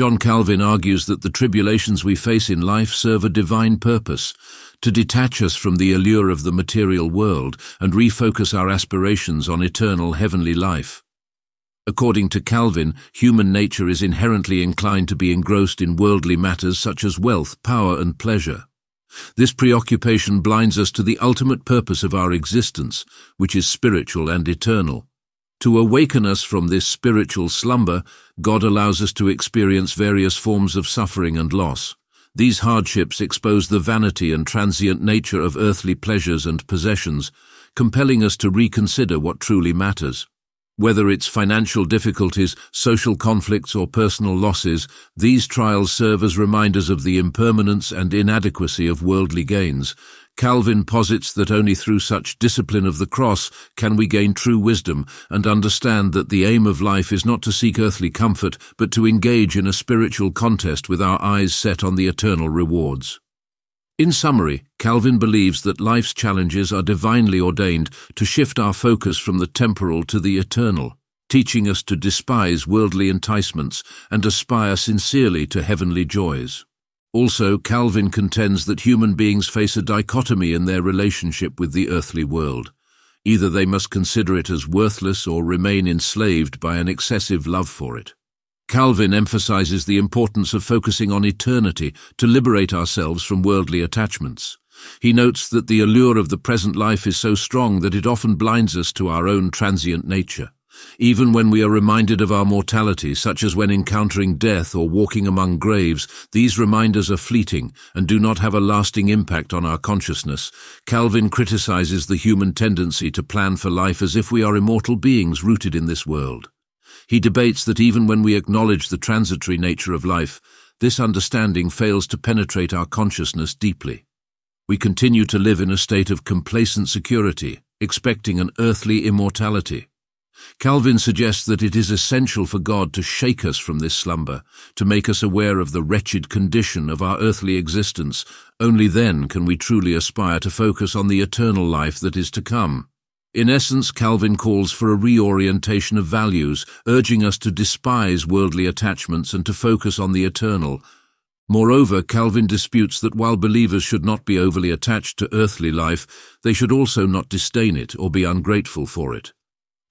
John Calvin argues that the tribulations we face in life serve a divine purpose, to detach us from the allure of the material world and refocus our aspirations on eternal heavenly life. According to Calvin, human nature is inherently inclined to be engrossed in worldly matters such as wealth, power, and pleasure. This preoccupation blinds us to the ultimate purpose of our existence, which is spiritual and eternal. To awaken us from this spiritual slumber, God allows us to experience various forms of suffering and loss. These hardships expose the vanity and transient nature of earthly pleasures and possessions, compelling us to reconsider what truly matters. Whether it's financial difficulties, social conflicts, or personal losses, these trials serve as reminders of the impermanence and inadequacy of worldly gains. Calvin posits that only through such discipline of the cross can we gain true wisdom and understand that the aim of life is not to seek earthly comfort, but to engage in a spiritual contest with our eyes set on the eternal rewards. In summary, Calvin believes that life's challenges are divinely ordained to shift our focus from the temporal to the eternal, teaching us to despise worldly enticements and aspire sincerely to heavenly joys. Also, Calvin contends that human beings face a dichotomy in their relationship with the earthly world. Either they must consider it as worthless or remain enslaved by an excessive love for it. Calvin emphasizes the importance of focusing on eternity to liberate ourselves from worldly attachments. He notes that the allure of the present life is so strong that it often blinds us to our own transient nature. Even when we are reminded of our mortality, such as when encountering death or walking among graves, these reminders are fleeting and do not have a lasting impact on our consciousness. Calvin criticizes the human tendency to plan for life as if we are immortal beings rooted in this world. He debates that even when we acknowledge the transitory nature of life, this understanding fails to penetrate our consciousness deeply. We continue to live in a state of complacent security, expecting an earthly immortality. Calvin suggests that it is essential for God to shake us from this slumber, to make us aware of the wretched condition of our earthly existence. Only then can we truly aspire to focus on the eternal life that is to come. In essence, Calvin calls for a reorientation of values, urging us to despise worldly attachments and to focus on the eternal. Moreover, Calvin disputes that while believers should not be overly attached to earthly life, they should also not disdain it or be ungrateful for it.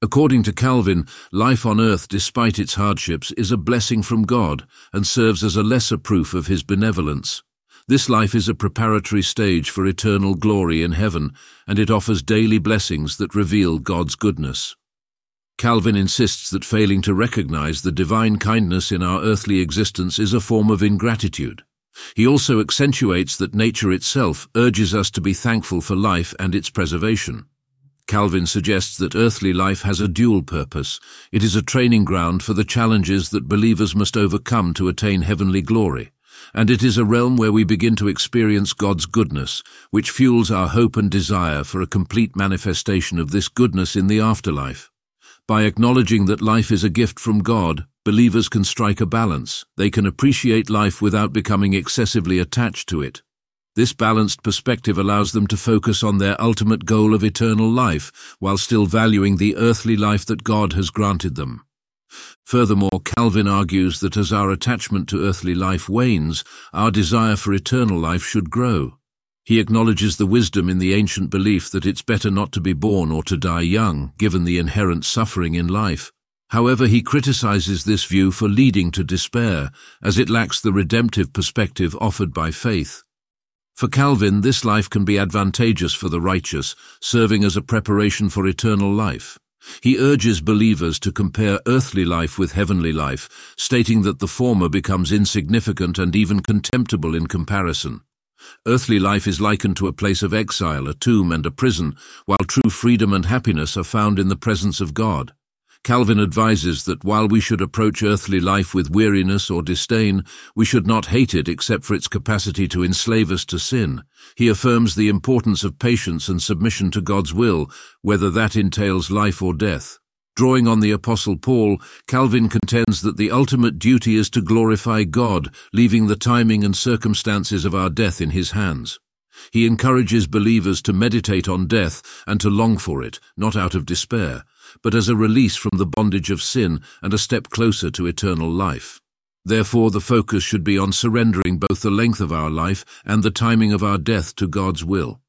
According to Calvin, life on earth, despite its hardships, is a blessing from God and serves as a lesser proof of his benevolence. This life is a preparatory stage for eternal glory in heaven, and it offers daily blessings that reveal God's goodness. Calvin insists that failing to recognize the divine kindness in our earthly existence is a form of ingratitude. He also accentuates that nature itself urges us to be thankful for life and its preservation. Calvin suggests that earthly life has a dual purpose. It is a training ground for the challenges that believers must overcome to attain heavenly glory and it is a realm where we begin to experience God's goodness, which fuels our hope and desire for a complete manifestation of this goodness in the afterlife. By acknowledging that life is a gift from God, believers can strike a balance. They can appreciate life without becoming excessively attached to it. This balanced perspective allows them to focus on their ultimate goal of eternal life, while still valuing the earthly life that God has granted them. Furthermore, Calvin argues that as our attachment to earthly life wanes, our desire for eternal life should grow. He acknowledges the wisdom in the ancient belief that it's better not to be born or to die young, given the inherent suffering in life. However, he criticizes this view for leading to despair, as it lacks the redemptive perspective offered by faith. For Calvin, this life can be advantageous for the righteous, serving as a preparation for eternal life. He urges believers to compare earthly life with heavenly life, stating that the former becomes insignificant and even contemptible in comparison. Earthly life is likened to a place of exile, a tomb and a prison, while true freedom and happiness are found in the presence of God. Calvin advises that while we should approach earthly life with weariness or disdain, we should not hate it except for its capacity to enslave us to sin. He affirms the importance of patience and submission to God's will, whether that entails life or death. Drawing on the Apostle Paul, Calvin contends that the ultimate duty is to glorify God, leaving the timing and circumstances of our death in his hands. He encourages believers to meditate on death and to long for it, not out of despair, but as a release from the bondage of sin and a step closer to eternal life. Therefore, the focus should be on surrendering both the length of our life and the timing of our death to God's will.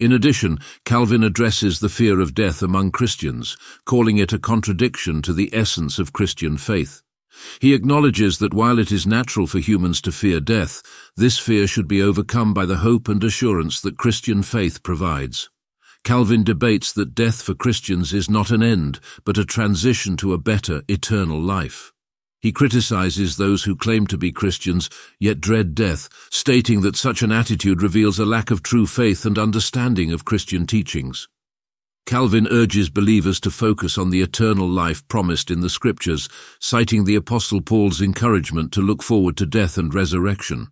In addition, Calvin addresses the fear of death among Christians, calling it a contradiction to the essence of Christian faith. He acknowledges that while it is natural for humans to fear death, this fear should be overcome by the hope and assurance that Christian faith provides. Calvin debates that death for Christians is not an end, but a transition to a better, eternal life. He criticizes those who claim to be Christians, yet dread death, stating that such an attitude reveals a lack of true faith and understanding of Christian teachings. Calvin urges believers to focus on the eternal life promised in the Scriptures, citing the Apostle Paul's encouragement to look forward to death and resurrection.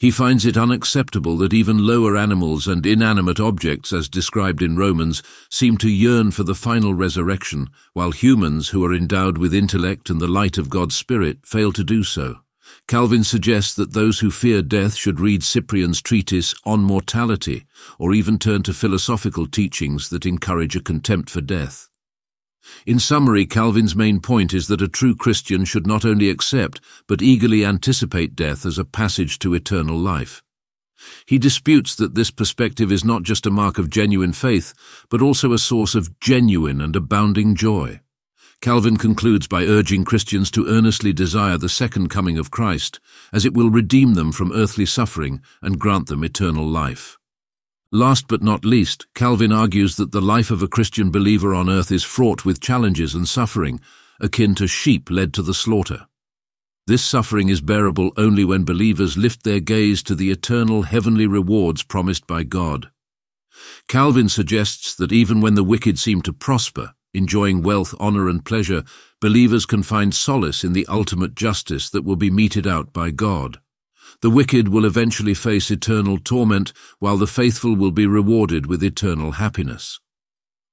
He finds it unacceptable that even lower animals and inanimate objects, as described in Romans, seem to yearn for the final resurrection, while humans who are endowed with intellect and the light of God's Spirit fail to do so. Calvin suggests that those who fear death should read Cyprian's treatise On Mortality, or even turn to philosophical teachings that encourage a contempt for death. In summary, Calvin's main point is that a true Christian should not only accept, but eagerly anticipate death as a passage to eternal life. He disputes that this perspective is not just a mark of genuine faith, but also a source of genuine and abounding joy. Calvin concludes by urging Christians to earnestly desire the second coming of Christ, as it will redeem them from earthly suffering and grant them eternal life. Last but not least, Calvin argues that the life of a Christian believer on earth is fraught with challenges and suffering, akin to sheep led to the slaughter. This suffering is bearable only when believers lift their gaze to the eternal heavenly rewards promised by God. Calvin suggests that even when the wicked seem to prosper, enjoying wealth, honor, and pleasure, believers can find solace in the ultimate justice that will be meted out by God. The wicked will eventually face eternal torment, while the faithful will be rewarded with eternal happiness.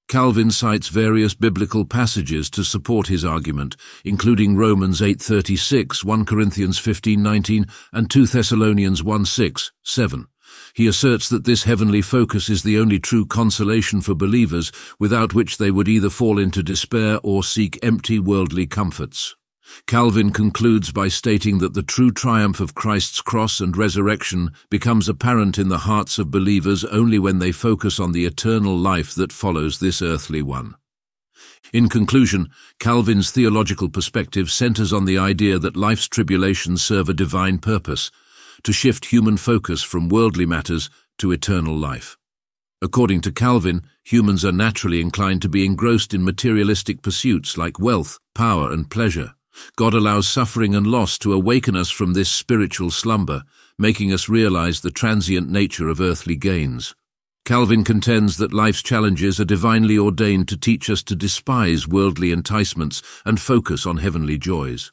Calvin cites various biblical passages to support his argument, including Romans 8.36, 1 Corinthians 15.19, and 2 Thessalonians 1.6, 7. He asserts that this heavenly focus is the only true consolation for believers, without which they would either fall into despair or seek empty worldly comforts. Calvin concludes by stating that the true triumph of Christ's cross and resurrection becomes apparent in the hearts of believers only when they focus on the eternal life that follows this earthly one. In conclusion, Calvin's theological perspective centers on the idea that life's tribulations serve a divine purpose, to shift human focus from worldly matters to eternal life. According to Calvin, humans are naturally inclined to be engrossed in materialistic pursuits like wealth, power, and pleasure. God allows suffering and loss to awaken us from this spiritual slumber, making us realize the transient nature of earthly gains. Calvin contends that life's challenges are divinely ordained to teach us to despise worldly enticements and focus on heavenly joys.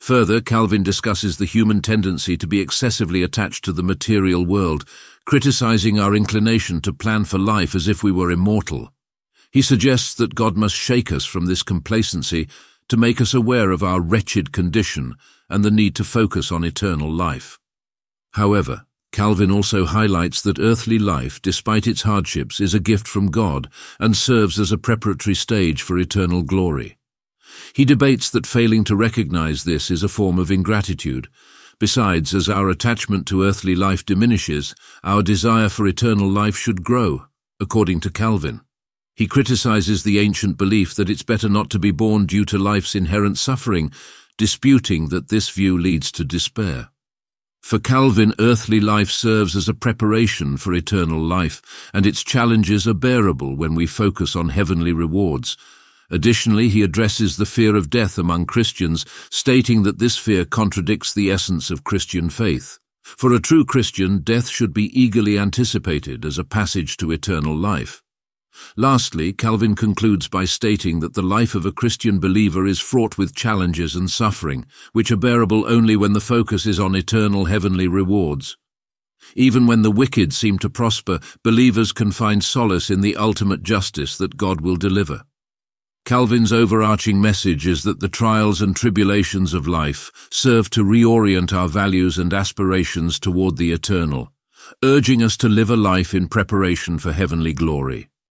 Further, Calvin discusses the human tendency to be excessively attached to the material world, criticizing our inclination to plan for life as if we were immortal. He suggests that God must shake us from this complacency to make us aware of our wretched condition and the need to focus on eternal life. However, Calvin also highlights that earthly life, despite its hardships, is a gift from God and serves as a preparatory stage for eternal glory. He debates that failing to recognize this is a form of ingratitude. Besides, as our attachment to earthly life diminishes, our desire for eternal life should grow, according to Calvin. He criticizes the ancient belief that it's better not to be born due to life's inherent suffering, disputing that this view leads to despair. For Calvin, earthly life serves as a preparation for eternal life, and its challenges are bearable when we focus on heavenly rewards. Additionally, he addresses the fear of death among Christians, stating that this fear contradicts the essence of Christian faith. For a true Christian, death should be eagerly anticipated as a passage to eternal life. Lastly, Calvin concludes by stating that the life of a Christian believer is fraught with challenges and suffering, which are bearable only when the focus is on eternal heavenly rewards. Even when the wicked seem to prosper, believers can find solace in the ultimate justice that God will deliver. Calvin's overarching message is that the trials and tribulations of life serve to reorient our values and aspirations toward the eternal, urging us to live a life in preparation for heavenly glory.